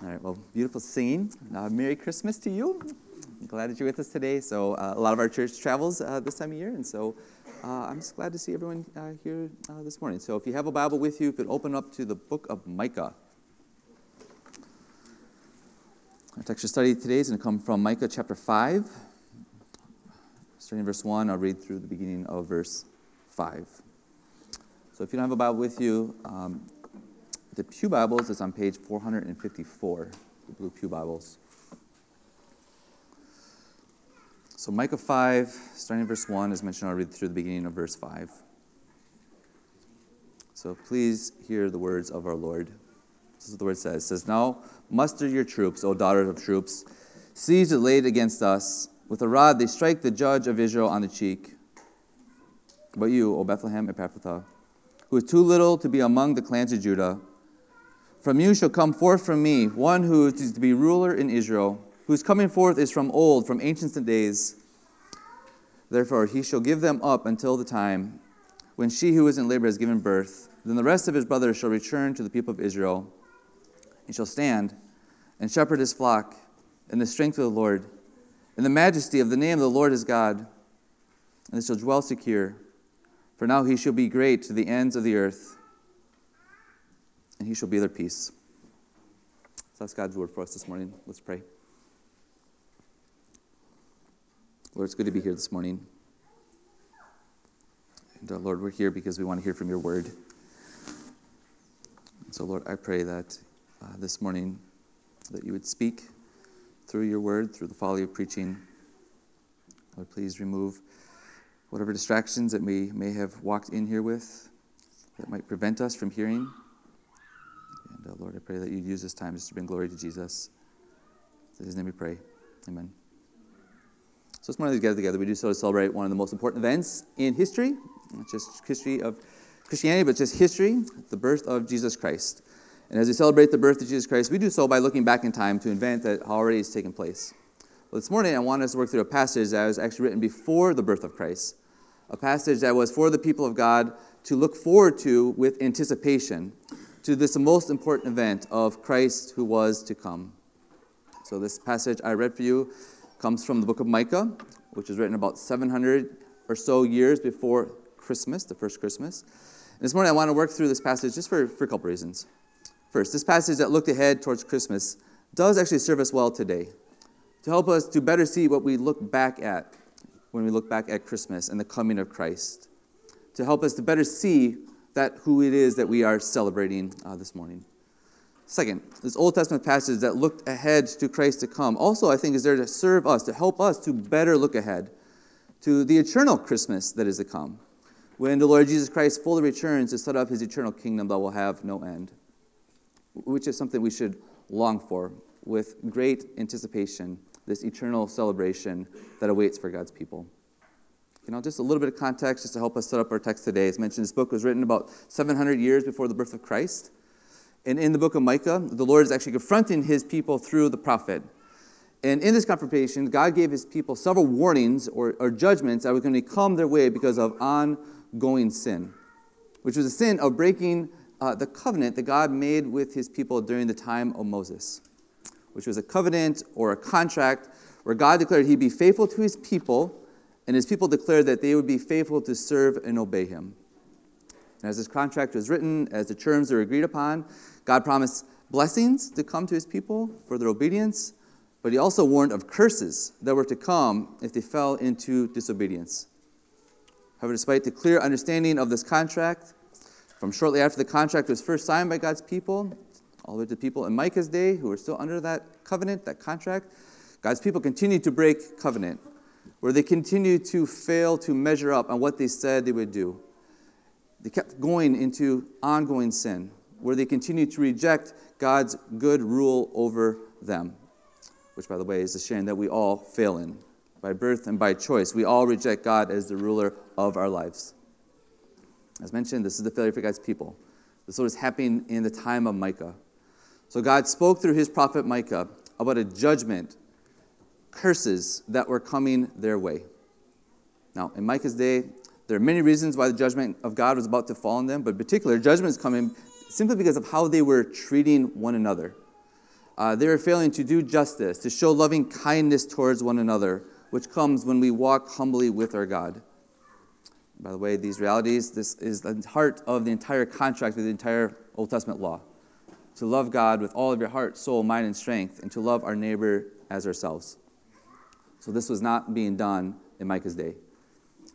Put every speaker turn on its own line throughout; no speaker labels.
All right, well, beautiful singing. Uh, Merry Christmas to you. I'm glad that you're with us today. So, uh, a lot of our church travels uh, this time of year, and so uh, I'm just glad to see everyone uh, here uh, this morning. So, if you have a Bible with you, you can open up to the book of Micah. Our text study today is going to come from Micah chapter 5. Starting in verse 1, I'll read through the beginning of verse 5. So, if you don't have a Bible with you, um, the Pew Bibles is on page 454, the Blue Pew Bibles. So, Micah 5, starting in verse 1, as mentioned, I'll read through the beginning of verse 5. So, please hear the words of our Lord. This is what the word says. It says, Now muster your troops, O daughters of troops. Siege is laid against us. With a rod they strike the judge of Israel on the cheek. But you, O Bethlehem Ephrathah, who is too little to be among the clans of Judah, from you shall come forth from me one who is to be ruler in Israel, whose coming forth is from old, from ancient days. Therefore, he shall give them up until the time when she who is in labor has given birth. Then the rest of his brothers shall return to the people of Israel. He shall stand and shepherd his flock in the strength of the Lord, in the majesty of the name of the Lord his God. And they shall dwell secure, for now he shall be great to the ends of the earth and he shall be their peace. So that's God's word for us this morning. Let's pray. Lord, it's good to be here this morning. And uh, Lord, we're here because we want to hear from your word. And so, Lord, I pray that uh, this morning that you would speak through your word, through the folly of preaching. Lord, please remove whatever distractions that we may have walked in here with that might prevent us from hearing. Lord, I pray that you use this time just to bring glory to Jesus. In his name we pray. Amen. So this morning we gather together. We do so to celebrate one of the most important events in history, not just history of Christianity, but just history, the birth of Jesus Christ. And as we celebrate the birth of Jesus Christ, we do so by looking back in time to an event that already has taken place. Well, this morning I want us to work through a passage that was actually written before the birth of Christ, a passage that was for the people of God to look forward to with anticipation to this most important event of Christ who was to come. So, this passage I read for you comes from the book of Micah, which is written about 700 or so years before Christmas, the first Christmas. And this morning I want to work through this passage just for, for a couple reasons. First, this passage that looked ahead towards Christmas does actually serve us well today to help us to better see what we look back at when we look back at Christmas and the coming of Christ, to help us to better see that who it is that we are celebrating uh, this morning. Second, this Old Testament passage that looked ahead to Christ to come also, I think, is there to serve us, to help us to better look ahead to the eternal Christmas that is to come, when the Lord Jesus Christ fully returns to set up his eternal kingdom that will have no end, which is something we should long for with great anticipation, this eternal celebration that awaits for God's people. You know, just a little bit of context just to help us set up our text today. As mentioned, this book was written about 700 years before the birth of Christ. And in the book of Micah, the Lord is actually confronting his people through the prophet. And in this confrontation, God gave his people several warnings or, or judgments that were going to come their way because of ongoing sin, which was a sin of breaking uh, the covenant that God made with his people during the time of Moses, which was a covenant or a contract where God declared he'd be faithful to his people and his people declared that they would be faithful to serve and obey him. And as this contract was written, as the terms were agreed upon, God promised blessings to come to his people for their obedience, but he also warned of curses that were to come if they fell into disobedience. However, despite the clear understanding of this contract, from shortly after the contract was first signed by God's people, all the way to people in Micah's day who were still under that covenant, that contract, God's people continued to break covenant where they continued to fail to measure up on what they said they would do. They kept going into ongoing sin, where they continued to reject God's good rule over them, which, by the way, is a shame that we all fail in. By birth and by choice, we all reject God as the ruler of our lives. As mentioned, this is the failure for God's people. This is happening in the time of Micah. So God spoke through his prophet Micah about a judgment curses that were coming their way. Now, in Micah's day, there are many reasons why the judgment of God was about to fall on them, but in particular, judgment is coming simply because of how they were treating one another, Uh, they were failing to do justice, to show loving kindness towards one another, which comes when we walk humbly with our God. By the way, these realities, this is the heart of the entire contract of the entire Old Testament law. To love God with all of your heart, soul, mind, and strength, and to love our neighbor as ourselves. So this was not being done in Micah's day.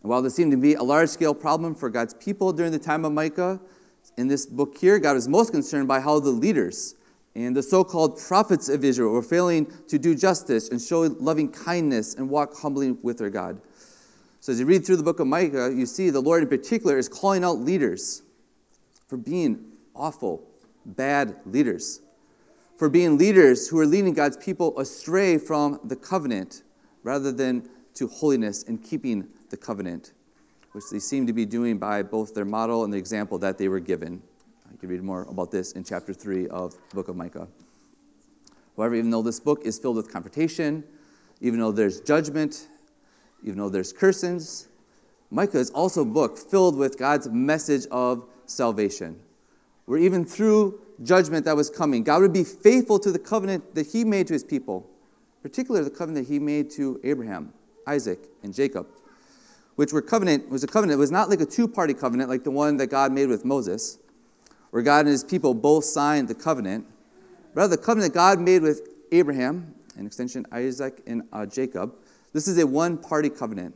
And while this seemed to be a large scale problem for God's people during the time of Micah, in this book here, God was most concerned by how the leaders and the so called prophets of Israel were failing to do justice and show loving kindness and walk humbly with their God. So, as you read through the book of Micah, you see the Lord in particular is calling out leaders for being awful, bad leaders, for being leaders who are leading God's people astray from the covenant rather than to holiness and keeping the covenant, which they seem to be doing by both their model and the example that they were given. You can read more about this in chapter 3 of the book of Micah. However, even though this book is filled with confrontation, even though there's judgment, even though there's cursings, Micah is also a book filled with God's message of salvation. Where even through judgment that was coming, God would be faithful to the covenant that He made to His people, particularly the covenant that He made to Abraham, Isaac, and Jacob, which were covenant was a covenant. It was not like a two-party covenant like the one that God made with Moses where God and his people both signed the covenant. Rather, the covenant God made with Abraham, and extension Isaac and uh, Jacob, this is a one party covenant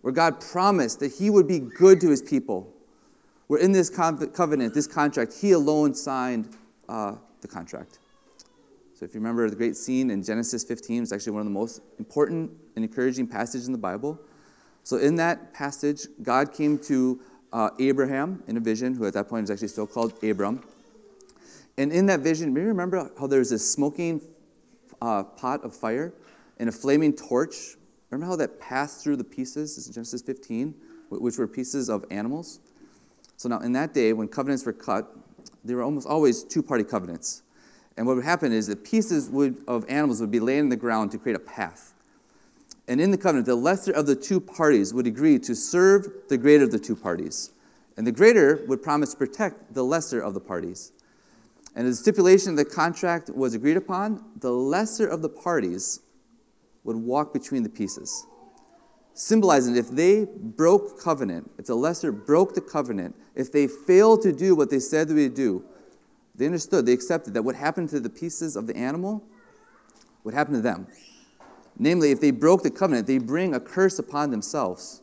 where God promised that he would be good to his people. Where in this covenant, this contract, he alone signed uh, the contract. So if you remember the great scene in Genesis 15, it's actually one of the most important and encouraging passages in the Bible. So in that passage, God came to uh, Abraham in a vision, who at that point was actually still called Abram. And in that vision, maybe remember how there's this smoking uh, pot of fire and a flaming torch. Remember how that passed through the pieces? This is Genesis 15, which were pieces of animals. So now, in that day, when covenants were cut, they were almost always two-party covenants. And what would happen is that pieces would, of animals would be laid in the ground to create a path. And in the covenant, the lesser of the two parties would agree to serve the greater of the two parties. And the greater would promise to protect the lesser of the parties. And as the stipulation of the contract was agreed upon, the lesser of the parties would walk between the pieces. Symbolizing if they broke covenant, if the lesser broke the covenant, if they failed to do what they said they would do, they understood, they accepted that what happened to the pieces of the animal would happen to them. Namely, if they broke the covenant, they bring a curse upon themselves.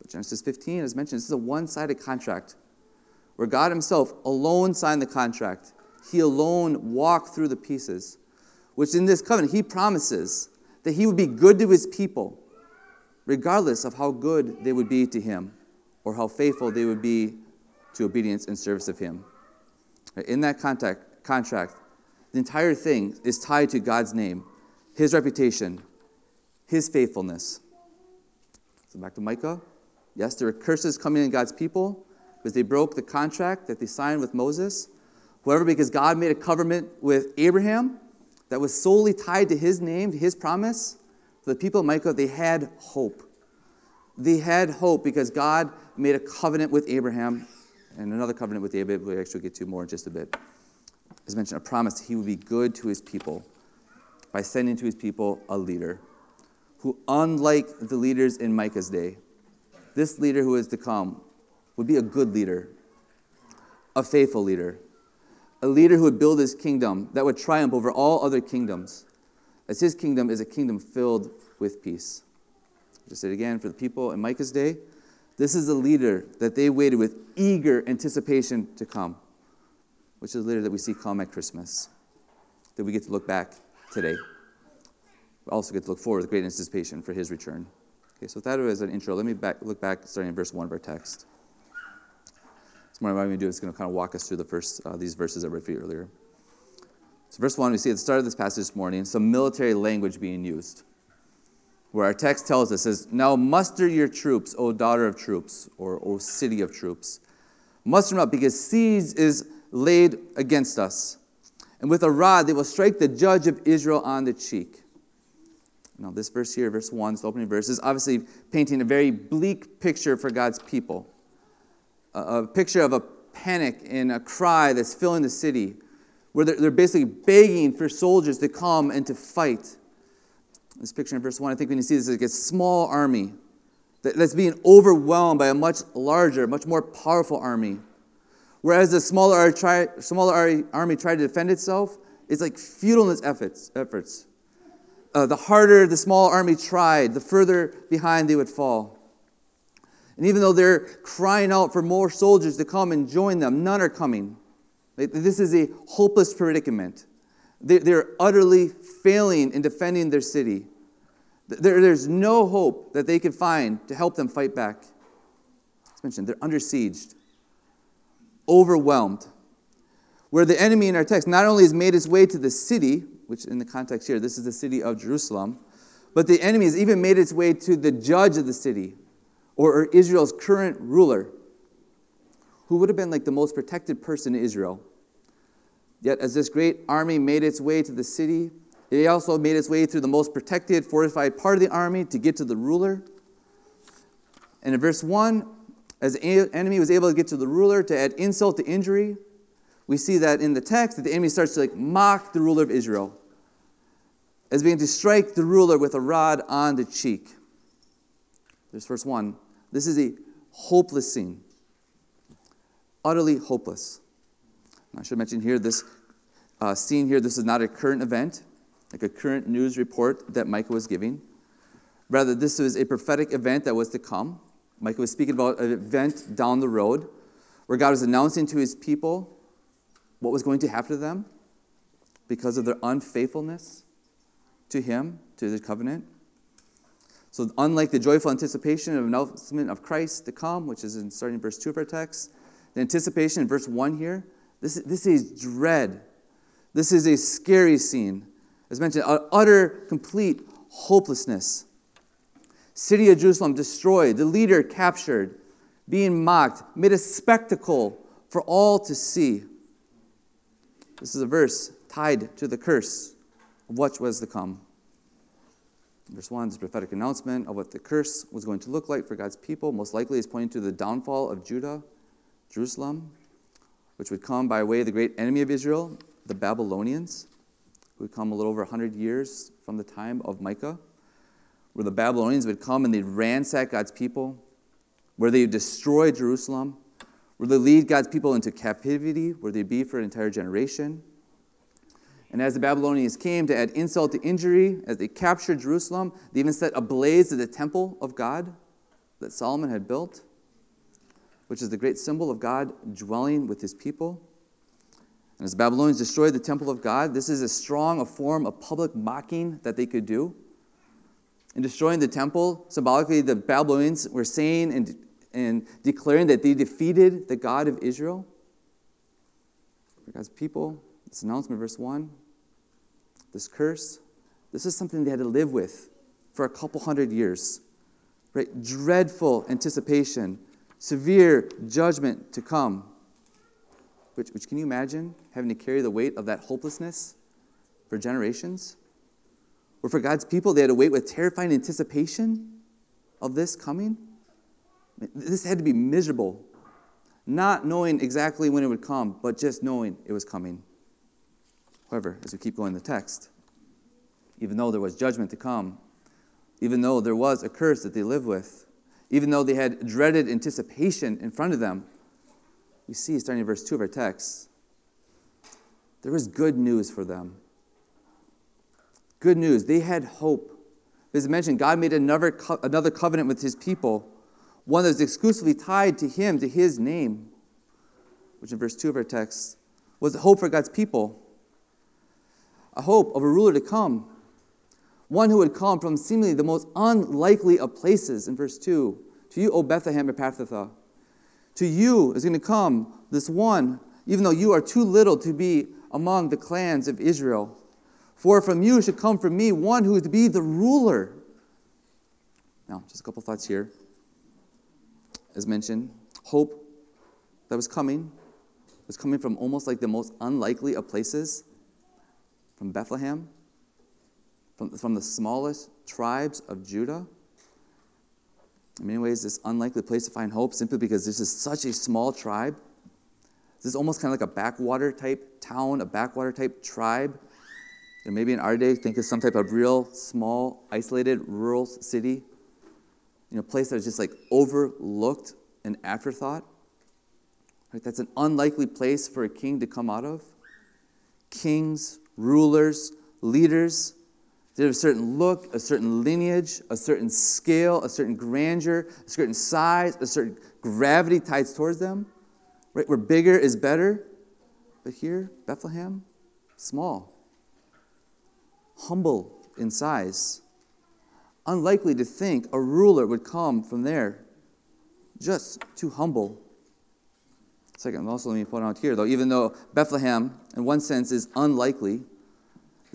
But Genesis 15, as mentioned, this is a one sided contract where God Himself alone signed the contract. He alone walked through the pieces, which in this covenant, He promises that He would be good to His people, regardless of how good they would be to Him or how faithful they would be to obedience and service of Him. In that contact, contract, the entire thing is tied to God's name his reputation, his faithfulness. So back to Micah. Yes, there were curses coming in God's people because they broke the contract that they signed with Moses. However, because God made a covenant with Abraham that was solely tied to his name, to his promise, for the people of Micah, they had hope. They had hope because God made a covenant with Abraham and another covenant with David, we'll actually get to more in just a bit. As mentioned, a promise he would be good to his people by sending to his people a leader who, unlike the leaders in Micah's day, this leader who is to come would be a good leader, a faithful leader, a leader who would build his kingdom that would triumph over all other kingdoms, as his kingdom is a kingdom filled with peace. Just say it again for the people in Micah's day. This is the leader that they waited with eager anticipation to come, which is the leader that we see come at Christmas, that we get to look back today. We also get to look forward with great anticipation for his return. Okay, so with that as an intro, let me back, look back starting in verse 1 of our text. So what I'm going to do is going to kind of walk us through the first, uh, these verses that I read for you earlier. So verse 1, we see at the start of this passage this morning some military language being used. Where our text tells us, says, Now muster your troops, O daughter of troops, or O city of troops. Muster them up, because siege is laid against us and with a rod they will strike the judge of Israel on the cheek. Now, this verse here, verse 1, the opening verse, is obviously painting a very bleak picture for God's people. A, picture of a panic and a cry that's filling the city, where they're basically begging for soldiers to come and to fight. This picture in verse 1, I think when you see this, it's like a small army that's being overwhelmed by a much larger, much more powerful army. Whereas the smaller, smaller army tried to defend itself, it's like futile in its efforts. efforts. Uh, the harder the small army tried, the further behind they would fall. And even though they're crying out for more soldiers to come and join them, none are coming. This is a hopeless predicament. They're utterly failing in defending their city. There, There's no hope that they can find to help them fight back. As mentioned, they're under siege, overwhelmed. Where the enemy in our text not only has made its way to the city, which in the context here, this is the city of Jerusalem, but the enemy has even made its way to the judge of the city, or Israel's current ruler, who would have been like the most protected person in Israel. Yet, as this great army made its way to the city, it also made its way through the most protected, fortified part of the army to get to the ruler. And in verse 1, as the enemy was able to get to the ruler to add insult to injury, we see that in the text that the enemy starts to like mock the ruler of Israel as being to strike the ruler with a rod on the cheek. There's verse 1. This is a hopeless scene. Utterly hopeless. I should mention here this uh, scene here, this is not a current event, like a current news report that Micah was giving. Rather, this was a prophetic event that was to come. Micah was speaking about an event down the road where God was announcing to his people what was going to happen to them because of their unfaithfulness to him, to the covenant. So, unlike the joyful anticipation of announcement of Christ to come, which is in starting verse 2 of our text, the anticipation in verse 1 here, this, this is dread. This is a scary scene. As mentioned, utter, complete hopelessness. City of Jerusalem destroyed, the leader captured, being mocked, made a spectacle for all to see. This is a verse tied to the curse of what was to come. Verse 1 is a prophetic announcement of what the curse was going to look like for God's people. Most likely, is pointing to the downfall of Judah, Jerusalem, which would come by way of the great enemy of Israel, the Babylonians, would come a little over 100 years from the time of Micah, where the Babylonians would come and they'd ransack God's people, where they would destroy Jerusalem, where they lead God's people into captivity, where they'd be for an entire generation. And as the Babylonians came to add insult to injury, as they captured Jerusalem, they even set ablaze the temple of God that Solomon had built which is the great symbol of God dwelling with his people. And as Babylonians destroyed the temple of God, this is as strong a form of public mocking that they could do. In destroying the temple, symbolically, the Babylonians were saying and, and declaring that they defeated the God of Israel. For God's people, this announcement, verse 1, this curse, this is something they had to live with for a couple hundred years. Right? Dreadful anticipation severe judgment to come. Which, which can you imagine having to carry the weight of that hopelessness for generations? Or for God's people, they had to wait with terrifying anticipation of this coming? This had to be miserable. Not knowing exactly when it would come, but just knowing it was coming. However, as we keep going in the text, even though there was judgment to come, even though there was a curse that they lived with, even though they had dreaded anticipation in front of them. We see, starting in verse 2 of our text, there was good news for them. Good news. They had hope. As I mentioned, God made another, co- another covenant with his people, one that was exclusively tied to him, to his name, which in verse 2 of our text was the hope for God's people. A hope of a ruler to come one who would come from seemingly the most unlikely of places in verse 2. To you, O Bethlehem Ephrathah. To you is going to come this one, even though you are too little to be among the clans of Israel. For from you should come from me one who is to be the ruler. Now, just a couple thoughts here. As mentioned, hope that was coming was coming from almost like the most unlikely of places, from Bethlehem from, from the smallest tribes of Judah. In many ways, this unlikely place to find hope simply because this is such a small tribe. This is almost kind of like a backwater type town, a backwater type tribe. And maybe in our day, think of some type of real small, isolated, rural city. You know, a place that is just like overlooked, an afterthought. Right? That's an unlikely place for a king to come out of. Kings, rulers, leaders, they have a certain look, a certain lineage, a certain scale, a certain grandeur, a certain size, a certain gravity tied towards them. Right? Where bigger is better. But here, Bethlehem, small, humble in size. Unlikely to think a ruler would come from there. Just too humble. Second, also let me point out here, though, even though Bethlehem, in one sense, is unlikely,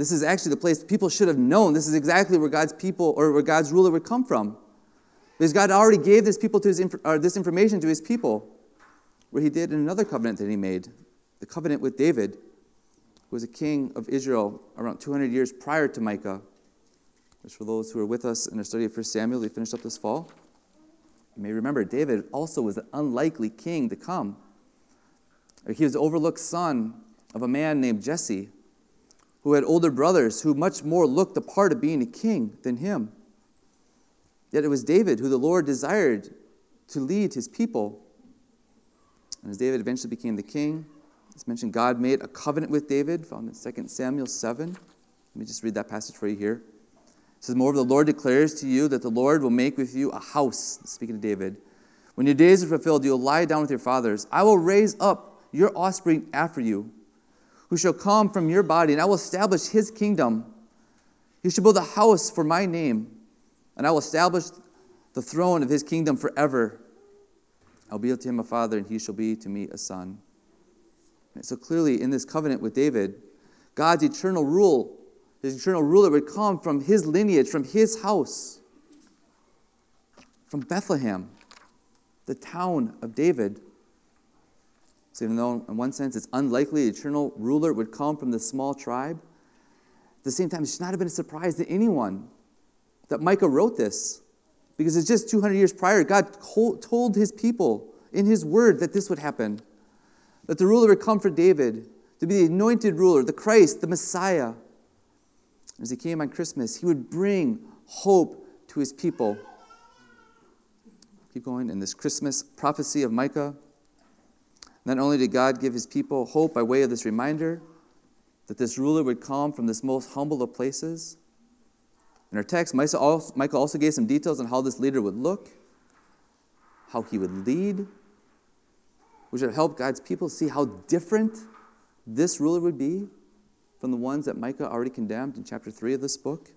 this is actually the place people should have known. This is exactly where God's people or where God's ruler would come from. Because God already gave this people to his or this information to his people, where he did in another covenant that he made, the covenant with David, who was a king of Israel around 200 years prior to Micah. Which for those who are with us in our study of 1 Samuel, we finished up this fall. You may remember David also was an unlikely king to come. He was the overlooked son of a man named Jesse, who had older brothers who much more looked the part of being a king than him. Yet it was David who the Lord desired to lead his people. And as David eventually became the king, it's mentioned God made a covenant with David, found in 2 Samuel 7. Let me just read that passage for you here. It says, Moreover, the Lord declares to you that the Lord will make with you a house, speaking to David. When your days are fulfilled, you will lie down with your fathers. I will raise up your offspring after you who shall come from your body, and I will establish his kingdom. He shall build a house for my name, and I will establish the throne of his kingdom forever. I'll be to him a father, and he shall be to me a son. And so clearly, in this covenant with David, God's eternal rule, his eternal ruler would come from his lineage, from his house, from Bethlehem, the town of David. So, even though, in one sense, it's unlikely the eternal ruler would come from this small tribe, at the same time, it should not have been a surprise to anyone that Micah wrote this. Because it's just 200 years prior, God told his people in his word that this would happen. That the ruler would come for David, to be the anointed ruler, the Christ, the Messiah. As he came on Christmas, he would bring hope to his people. Keep going in this Christmas prophecy of Micah. Not only did God give his people hope by way of this reminder that this ruler would come from this most humble of places, in our text, Micah also gave some details on how this leader would look, how he would lead, which would help God's people see how different this ruler would be from the ones that Micah already condemned in chapter 3 of this book.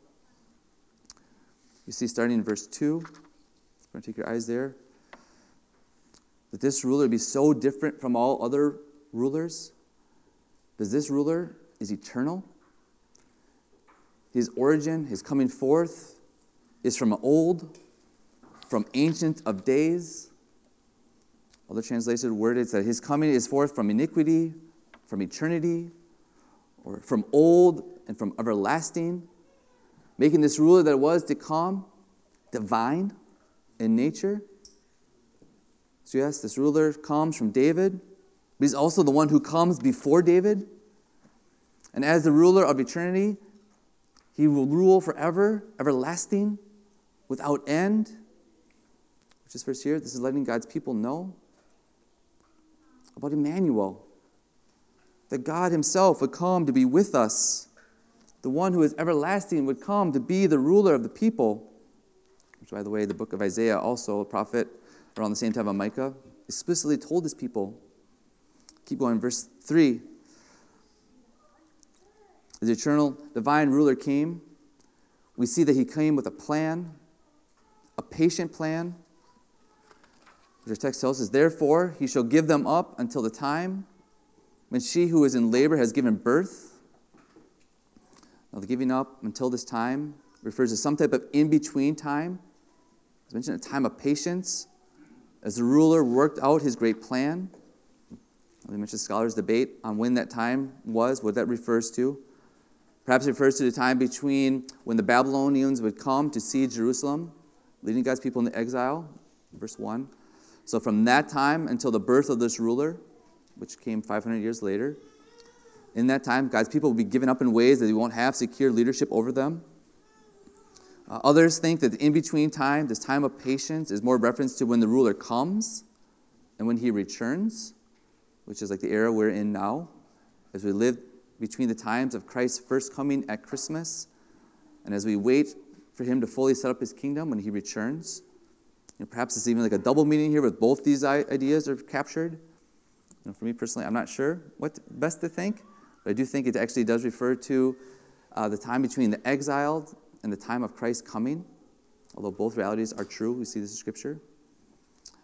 You see, starting in verse 2, I'm going to take your eyes there that this ruler be so different from all other rulers? Because this ruler is eternal. His origin, his coming forth, is from old, from ancient of days. Other translated word is that his coming is forth from iniquity, from eternity, or from old and from everlasting, making this ruler that was to come divine in nature so, yes, this ruler comes from David, but he's also the one who comes before David. And as the ruler of eternity, he will rule forever, everlasting, without end. Which is first here, this is letting God's people know about Emmanuel. That God Himself would come to be with us. The one who is everlasting would come to be the ruler of the people. Which, by the way, the book of Isaiah also, a prophet, around the same time Micah, explicitly told his people. Keep going, verse 3. The eternal divine ruler came, we see that he came with a plan, a patient plan. As our text tells us, therefore he shall give them up until the time when she who is in labor has given birth. Now, the giving up until this time refers to some type of in between time. As mentioned, a time of patience, as the ruler worked out his great plan, we mentioned scholars debate on when that time was, what that refers to. Perhaps it refers to the time between when the Babylonians would come to siege Jerusalem, leading God's people into exile, verse 1. So from that time until the birth of this ruler, which came 500 years later. In that time, God's people will be given up in ways that they won't have secure leadership over them. Uh, others think that the in between time, this time of patience, is more reference to when the ruler comes and when he returns, which is like the era we're in now, as we live between the times of Christ's first coming at Christmas and as we wait for him to fully set up his kingdom when he returns. Know, perhaps it's even like a double meaning here with both these ideas are captured. You know, for me personally, I'm not sure what best to think, but I do think it actually does refer to uh, the time between the exiled and the time of Christ coming, although both realities are true. We see this in Scripture.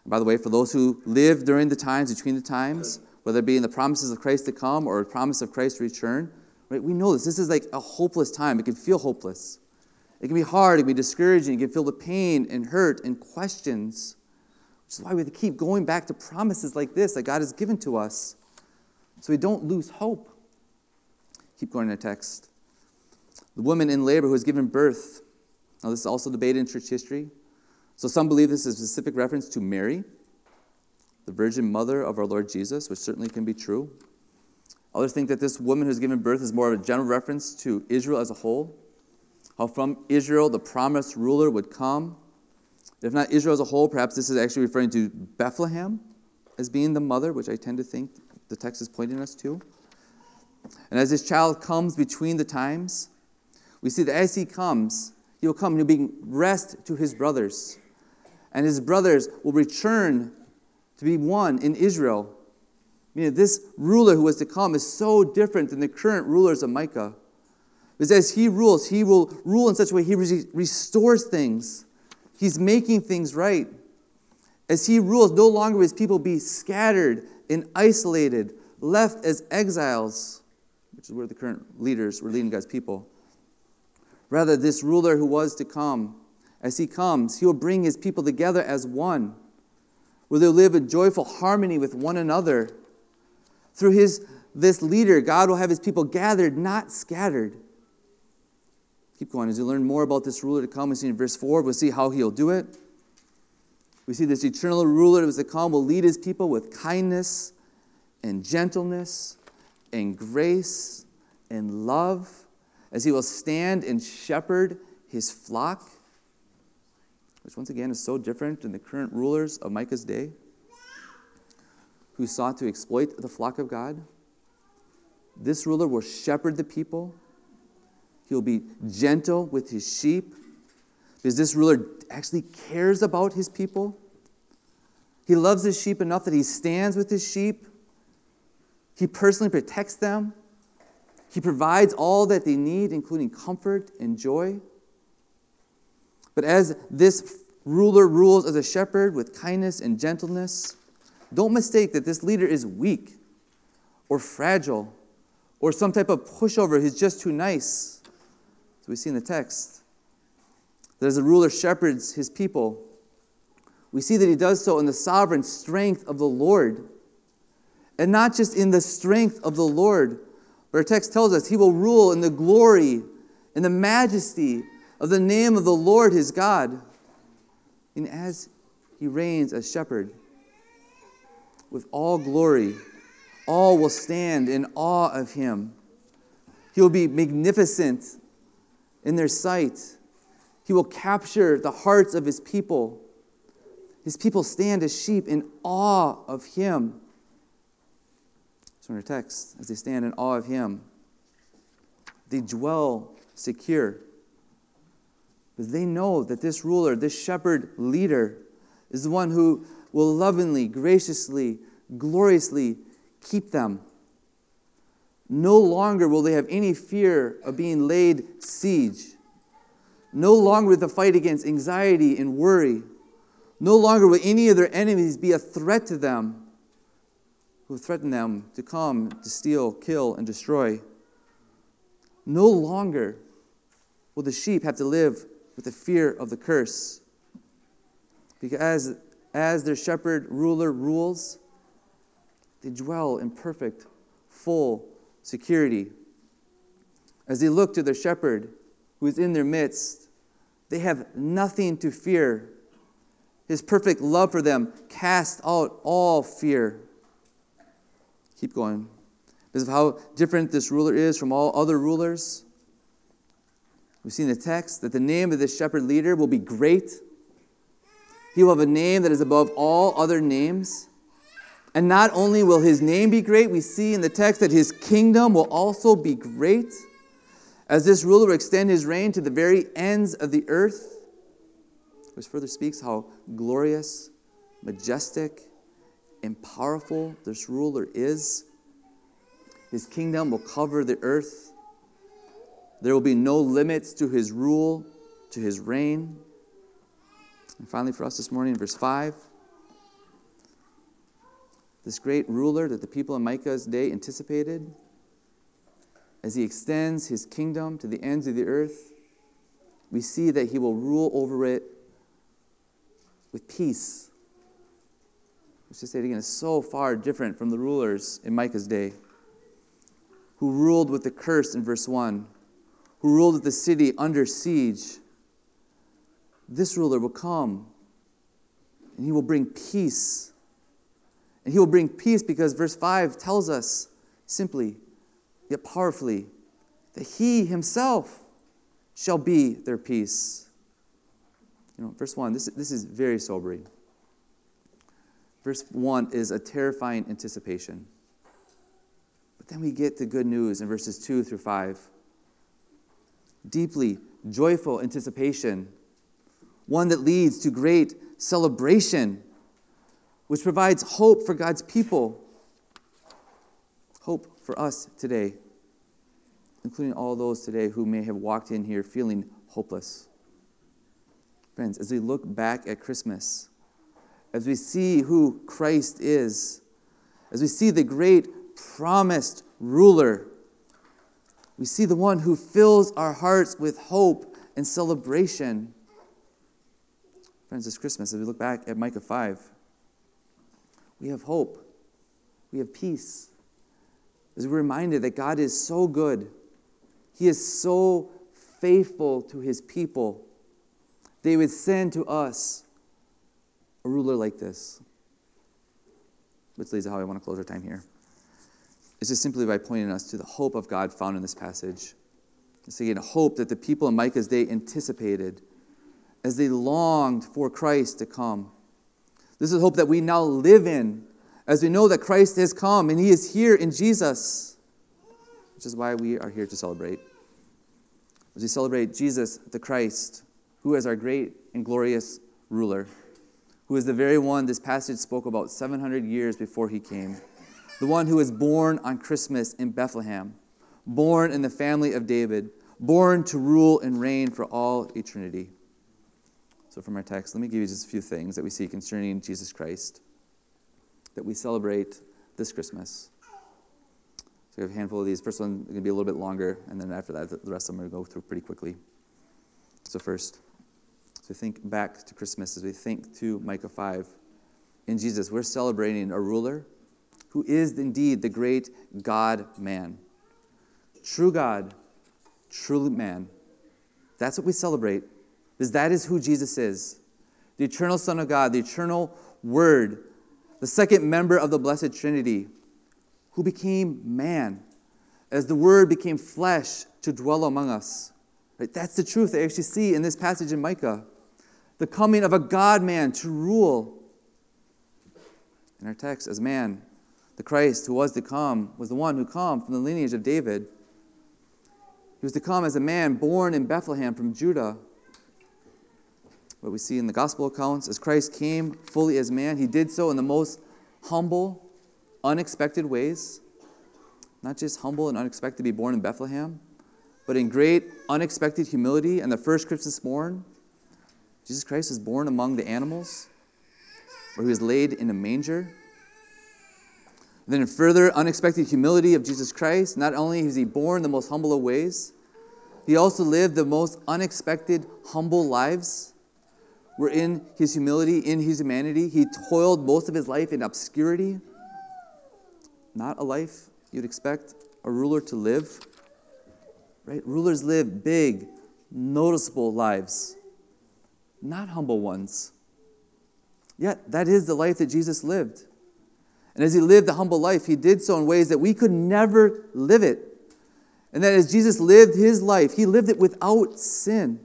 And by the way, for those who live during the times, between the times, whether it be in the promises of Christ to come or the promise of Christ to return, right? We know this. This is like a hopeless time. It can feel hopeless. It can be hard. It can be discouraging. It can feel the pain and hurt and questions. Which is why we have to keep going back to promises like this that God has given to us so we don't lose hope. Keep going in the text. The woman in labor who has given birth. Now, this is also debated in church history. So, some believe this is a specific reference to Mary, the virgin mother of our Lord Jesus, which certainly can be true. Others think that this woman who's given birth is more of a general reference to Israel as a whole. How from Israel the promised ruler would come. If not Israel as a whole, perhaps this is actually referring to Bethlehem as being the mother, which I tend to think the text is pointing us to. And as this child comes between the times, we see that as he comes, he will come he'll bring rest to his brothers. And his brothers will return to be one in Israel. Meaning, this ruler who was to come is so different than the current rulers of Micah. Because as he rules, he will rule in such a way he restores things. He's making things right. As he rules, no longer will his people be scattered and isolated, left as exiles, which is where the current leaders were leading God's people. Rather, this ruler who was to come, as he comes, he will bring his people together as one, where they'll live in joyful harmony with one another. Through his, this leader, God will have his people gathered, not scattered. Keep going. As you learn more about this ruler to come, we see in verse 4, we'll see how he'll do it. We see this eternal ruler who is to come will lead his people with kindness and gentleness and grace and love as he will stand and shepherd his flock, which once again is so different than the current rulers of Micah's day who sought to exploit the flock of God. This ruler will shepherd the people. He'll be gentle with his sheep because this ruler actually cares about his people. He loves his sheep enough that he stands with his sheep. He personally protects them. He provides all that they need, including comfort and joy. But as this ruler rules as a shepherd with kindness and gentleness, don't mistake that this leader is weak or fragile or some type of pushover He's just too nice. So we see in the text that as the ruler shepherds his people, we see that he does so in the sovereign strength of the Lord. And not just in the strength of the Lord, but our text tells us he will rule in the glory and the majesty of the name of the Lord his God. And as he reigns as shepherd, with all glory, all will stand in awe of him. He will be magnificent in their sight. He will capture the hearts of his people. His people stand as sheep in awe of him from our text, as they stand in awe of him, they dwell secure. Because they know that this ruler, this shepherd leader, is the one who will lovingly, graciously, gloriously keep them. No longer will they have any fear of being laid siege. No longer the fight against anxiety and worry. No longer will any of their enemies be a threat to them who threatened them to come to steal, kill, and destroy. No longer will the sheep have to live with the fear of the curse. Because as, as their shepherd ruler rules, they dwell in perfect, full security. As they look to their shepherd who is in their midst, they have nothing to fear. His perfect love for them casts out all fear. Keep going. Because of how different this ruler is from all other rulers. We see in the text that the name of this shepherd leader will be great. He will have a name that is above all other names. And not only will his name be great, we see in the text that his kingdom will also be great. As this ruler will extend his reign to the very ends of the earth, which further speaks how glorious, majestic, and powerful this ruler is. His kingdom will cover the earth. There will be no limits to his rule, to his reign. And finally, for us this morning, verse 5 this great ruler that the people in Micah's day anticipated, as he extends his kingdom to the ends of the earth, we see that he will rule over it with peace. Let's just say it again, it's so far different from the rulers in Micah's day, who ruled with the curse in verse 1, who ruled with the city under siege. This ruler will come and he will bring peace and he will bring peace because verse 5 tells us simply, yet powerfully, that he himself shall be their peace. You know, verse 1, this, this is very sobering. Verse 1 is a terrifying anticipation. But then we get the good news in verses 2 through 5. Deeply joyful anticipation, one that leads to great celebration which provides hope for God's people, hope for us today, including all those today who may have walked in here feeling hopeless. Friends, as we look back at Christmas, as we see who Christ is, as we see the great promised ruler, we see the one who fills our hearts with hope and celebration. Friends, this Christmas, as we look back at Micah 5, we have hope. We have peace. As we're reminded that God is so good, He is so faithful to His people. They would send to us a ruler like this. Which leads to how I want to close our time here, is just simply by pointing us to the hope of God found in this passage. It's again a hope that the people in Micah's day anticipated as they longed for Christ to come. This is hope that we now live in as we know that Christ has come and he is here in Jesus, which is why we are here to celebrate. As we celebrate Jesus the Christ, who is our great and glorious ruler, who is the very one this passage spoke about 700 years before he came, the one who was born on Christmas in Bethlehem, born in the family of David, born to rule and reign for all eternity. So, from our text, let me give you just a few things that we see concerning Jesus Christ that we celebrate this Christmas. So, we have a handful of these. First one is going to be a little bit longer, and then after that, the rest of them are going to go through pretty quickly. So, first, so think back to Christmas as we think to Micah 5. In Jesus, we're celebrating a ruler who is indeed the great God man. True God, true man. That's what we celebrate because that is who Jesus is the eternal Son of God, the eternal Word, the second member of the Blessed Trinity, who became man as the Word became flesh to dwell among us. Right? That's the truth I actually see in this passage in Micah. The coming of a God man to rule. In our text, as man, the Christ who was to come was the one who come from the lineage of David. He was to come as a man born in Bethlehem from Judah what we see in the gospel accounts, as Christ came fully as man, he did so in the most humble, unexpected ways. Not just humble and unexpected to be born in Bethlehem, but in great unexpected humility. And the first Christmas born, Jesus Christ was born among the animals, where he was laid in a manger. And then in further unexpected humility of Jesus Christ, not only was he born the most humble of ways, he also lived the most unexpected, humble lives were in his humility, in his humanity. He toiled most of his life in obscurity. Not a life you'd expect a ruler to live. Right? Rulers live big, noticeable lives, not humble ones. Yet, that is the life that Jesus lived. And as he lived the humble life, he did so in ways that we could never live it. And that as Jesus lived his life, he lived it without sin.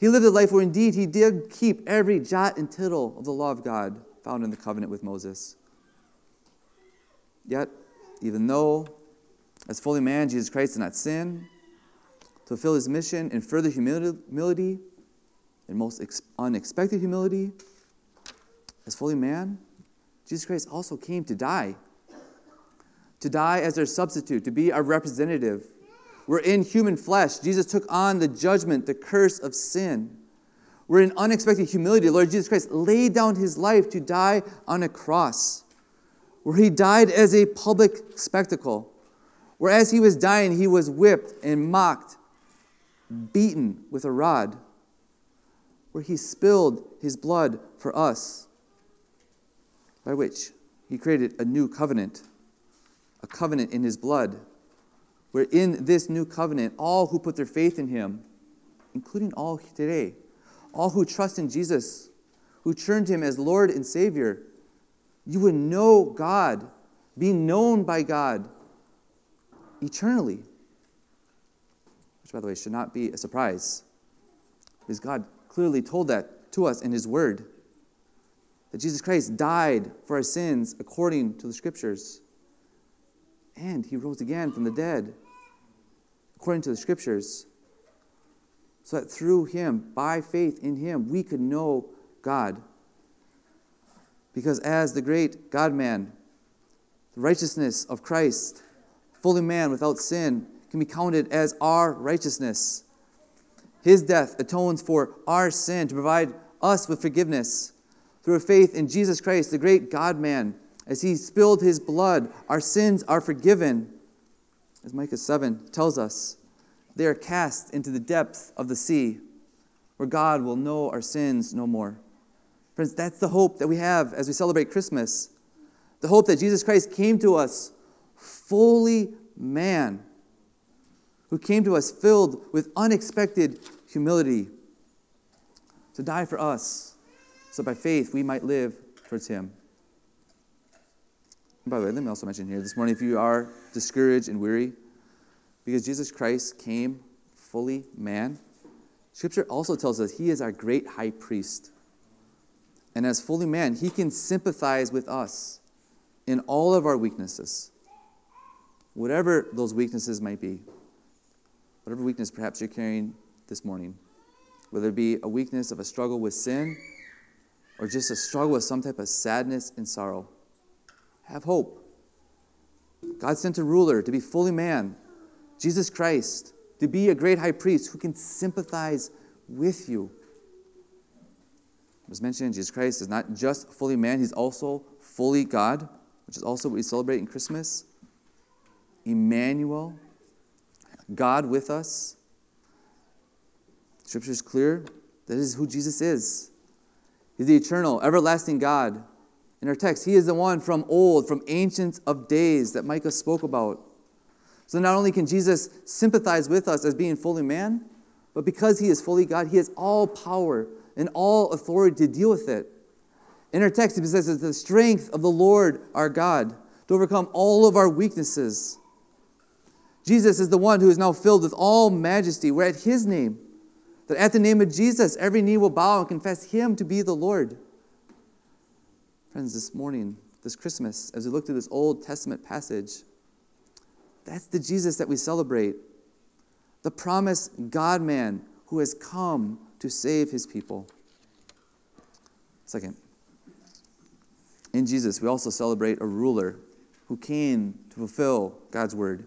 He lived a life where indeed he did keep every jot and tittle of the law of God found in the covenant with Moses. Yet, even though as fully man Jesus Christ did not sin, to fulfill his mission in further humility, in most unexpected humility, as fully man, Jesus Christ also came to die. To die as our substitute, to be our representative. We're in human flesh. Jesus took on the judgment, the curse of sin. We're in unexpected humility. Lord Jesus Christ laid down his life to die on a cross, where he died as a public spectacle. Where as he was dying, he was whipped and mocked, beaten with a rod, where he spilled his blood for us by which he created a new covenant, a covenant in his blood, where in this new covenant, all who put their faith in him, including all today, all who trust in Jesus, who turn him as Lord and Savior, you would know God, be known by God eternally. Which, by the way, should not be a surprise, because God clearly told that to us in his word that Jesus Christ died for our sins according to the Scriptures. And he rose again from the dead according to the Scriptures. So that through him, by faith in him, we could know God. Because as the great God man, the righteousness of Christ, fully man without sin, can be counted as our righteousness. His death atones for our sin to provide us with forgiveness through faith in Jesus Christ, the great God man, as he spilled his blood, our sins are forgiven. As Micah 7 tells us, they are cast into the depths of the sea, where God will know our sins no more. Friends, that's the hope that we have as we celebrate Christmas. The hope that Jesus Christ came to us fully man, who came to us filled with unexpected humility to die for us so by faith we might live towards Him. And by the way, let me also mention here this morning if you are discouraged and weary, because Jesus Christ came fully man, Scripture also tells us He is our great high priest. And as fully man, He can sympathize with us in all of our weaknesses, whatever those weaknesses might be. Whatever weakness perhaps you're carrying this morning, whether it be a weakness of a struggle with sin or just a struggle with some type of sadness and sorrow. Have hope. God sent a ruler to be fully man, Jesus Christ, to be a great high priest who can sympathize with you. As mentioned, Jesus Christ is not just fully man, he's also fully God, which is also what we celebrate in Christmas. Emmanuel, God with us. Scripture is clear that is who Jesus is. He's the eternal, everlasting God. In our text, He is the one from old, from ancient of days that Micah spoke about. So not only can Jesus sympathize with us as being fully man, but because He is fully God, He has all power and all authority to deal with it. In our text, it says, it's the strength of the Lord our God to overcome all of our weaknesses. Jesus is the one who is now filled with all majesty. We're at His name. That at the name of Jesus, every knee will bow and confess him to be the Lord. Friends, this morning, this Christmas, as we look through this Old Testament passage, that's the Jesus that we celebrate. The promised God man who has come to save his people. Second, in Jesus, we also celebrate a ruler who came to fulfill God's word.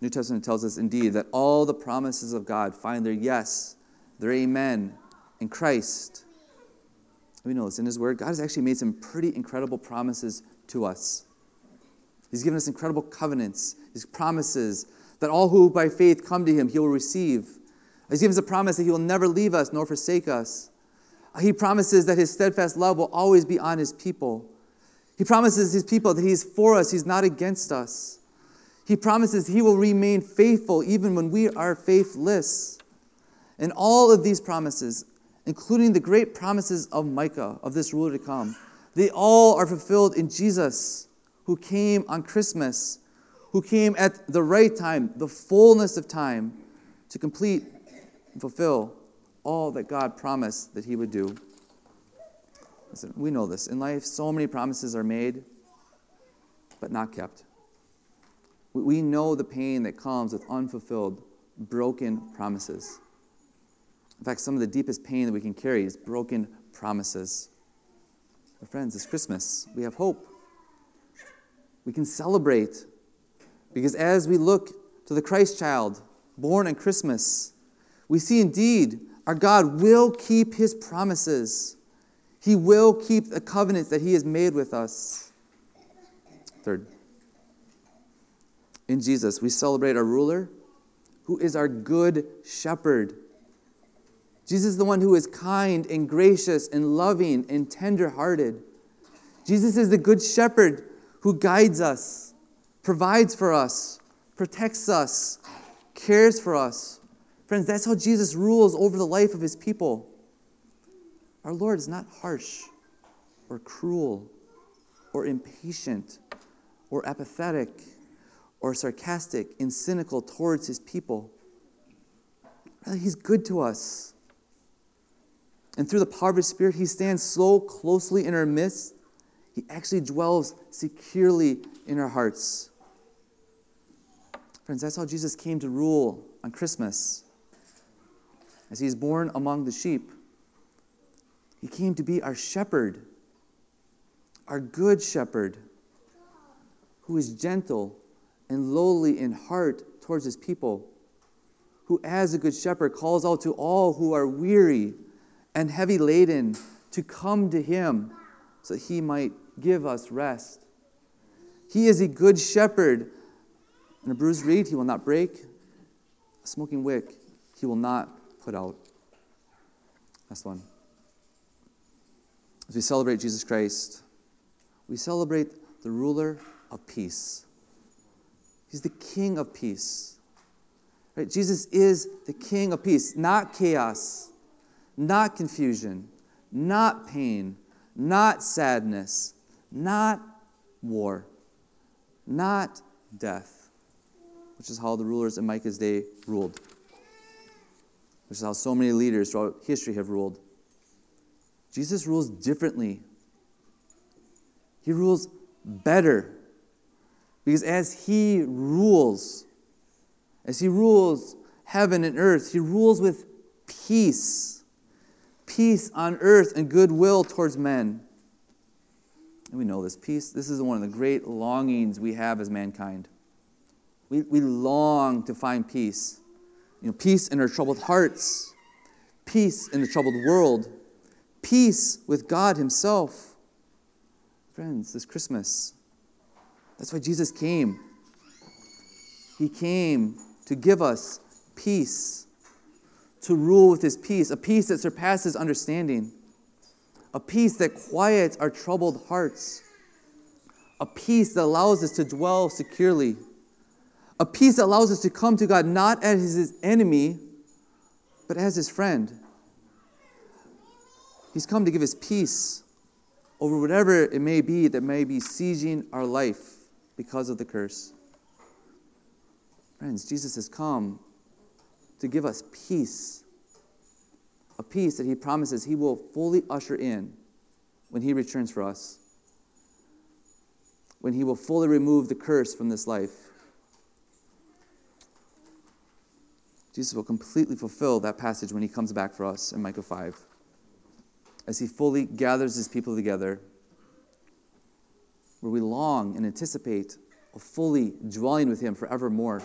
New Testament tells us indeed that all the promises of God find their yes, their amen in Christ. We know this in His Word. God has actually made some pretty incredible promises to us. He's given us incredible covenants, His promises that all who by faith come to Him, He will receive. He's given us a promise that He will never leave us nor forsake us. He promises that His steadfast love will always be on His people. He promises His people that He's for us, He's not against us. He promises He will remain faithful even when we are faithless. And all of these promises, including the great promises of Micah, of this ruler to come, They all are fulfilled in Jesus, who came on Christmas, who came at the right time, the fullness of time, to complete and fulfill all that God promised that He would do. Listen, we know this. In life, so many promises are made, but not kept. We know the pain that comes with unfulfilled, broken promises. In fact, some of the deepest pain that we can carry is broken promises. But friends, it's Christmas. We have hope. We can celebrate because as we look to the Christ child born on Christmas, we see indeed our God will keep his promises. He will keep the covenants that he has made with us. Third, in Jesus, we celebrate our ruler who is our good shepherd. Jesus is the one who is kind and gracious and loving and tender hearted. Jesus is the good shepherd who guides us, provides for us, protects us, cares for us. Friends, that's how Jesus rules over the life of his people. Our Lord is not harsh or cruel or impatient or apathetic or sarcastic and cynical towards his people. He's good to us. And through the power of his Spirit, he stands so closely in our midst, he actually dwells securely in our hearts. Friends, that's how Jesus came to rule on Christmas. As he's born among the sheep, he came to be our shepherd, our good shepherd, who is gentle and lowly in heart towards his people, who, as a good shepherd, calls out to all who are weary and heavy laden to come to him so that he might give us rest. He is a good shepherd, and a bruised reed he will not break, a smoking wick he will not put out. Last one. As we celebrate Jesus Christ, we celebrate the ruler of peace. He's the King of peace. Right? Jesus is the King of peace, not chaos, not confusion, not pain, not sadness, not war, not death, which is how the rulers in Micah's day ruled, which is how so many leaders throughout history have ruled. Jesus rules differently. He rules better. Because as He rules, as He rules heaven and earth, He rules with peace. Peace on earth and goodwill towards men. And we know this peace, this is one of the great longings we have as mankind. We, we long to find peace. You know, peace in our troubled hearts, peace in the troubled world, peace with God Himself. Friends, this Christmas, that's why Jesus came. He came to give us peace, to rule with his peace, a peace that surpasses understanding, a peace that quiets our troubled hearts, a peace that allows us to dwell securely, a peace that allows us to come to God not as his enemy, but as his friend. He's come to give us peace over whatever it may be that may be sieging our life because of the curse. Friends, Jesus has come to give us peace. A peace that he promises he will fully usher in when he returns for us. When he will fully remove the curse from this life. Jesus will completely fulfill that passage when he comes back for us in Micah 5. As he fully gathers his people together where we long and anticipate of fully dwelling with Him forevermore in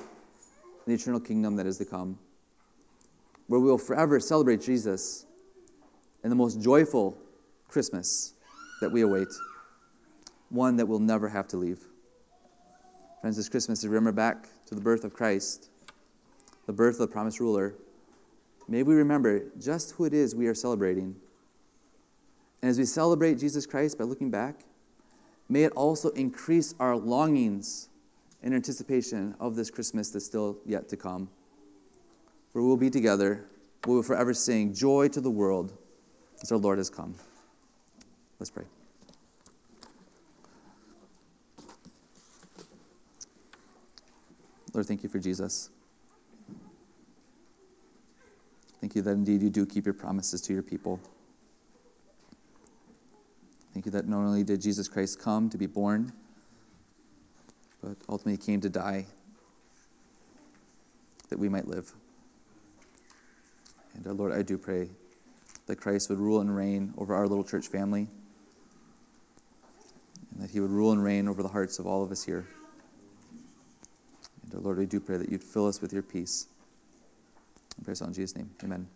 the eternal kingdom that is to come, where we will forever celebrate Jesus in the most joyful Christmas that we await, one that we'll never have to leave. Friends, this Christmas, as we remember back to the birth of Christ, the birth of the promised ruler, may we remember just who it is we are celebrating. And as we celebrate Jesus Christ by looking back, may it also increase our longings in anticipation of this Christmas that's still yet to come. For we will be together, we will forever sing, Joy to the world, as our Lord has come. Let's pray. Lord, thank you for Jesus. Thank you that indeed you do keep your promises to your people. Thank you that not only did Jesus Christ come to be born, but ultimately came to die that we might live. And uh, Lord, I do pray that Christ would rule and reign over our little church family, and that he would rule and reign over the hearts of all of us here. And uh, Lord, we do pray that you'd fill us with your peace. I pray so in Jesus' name. Amen.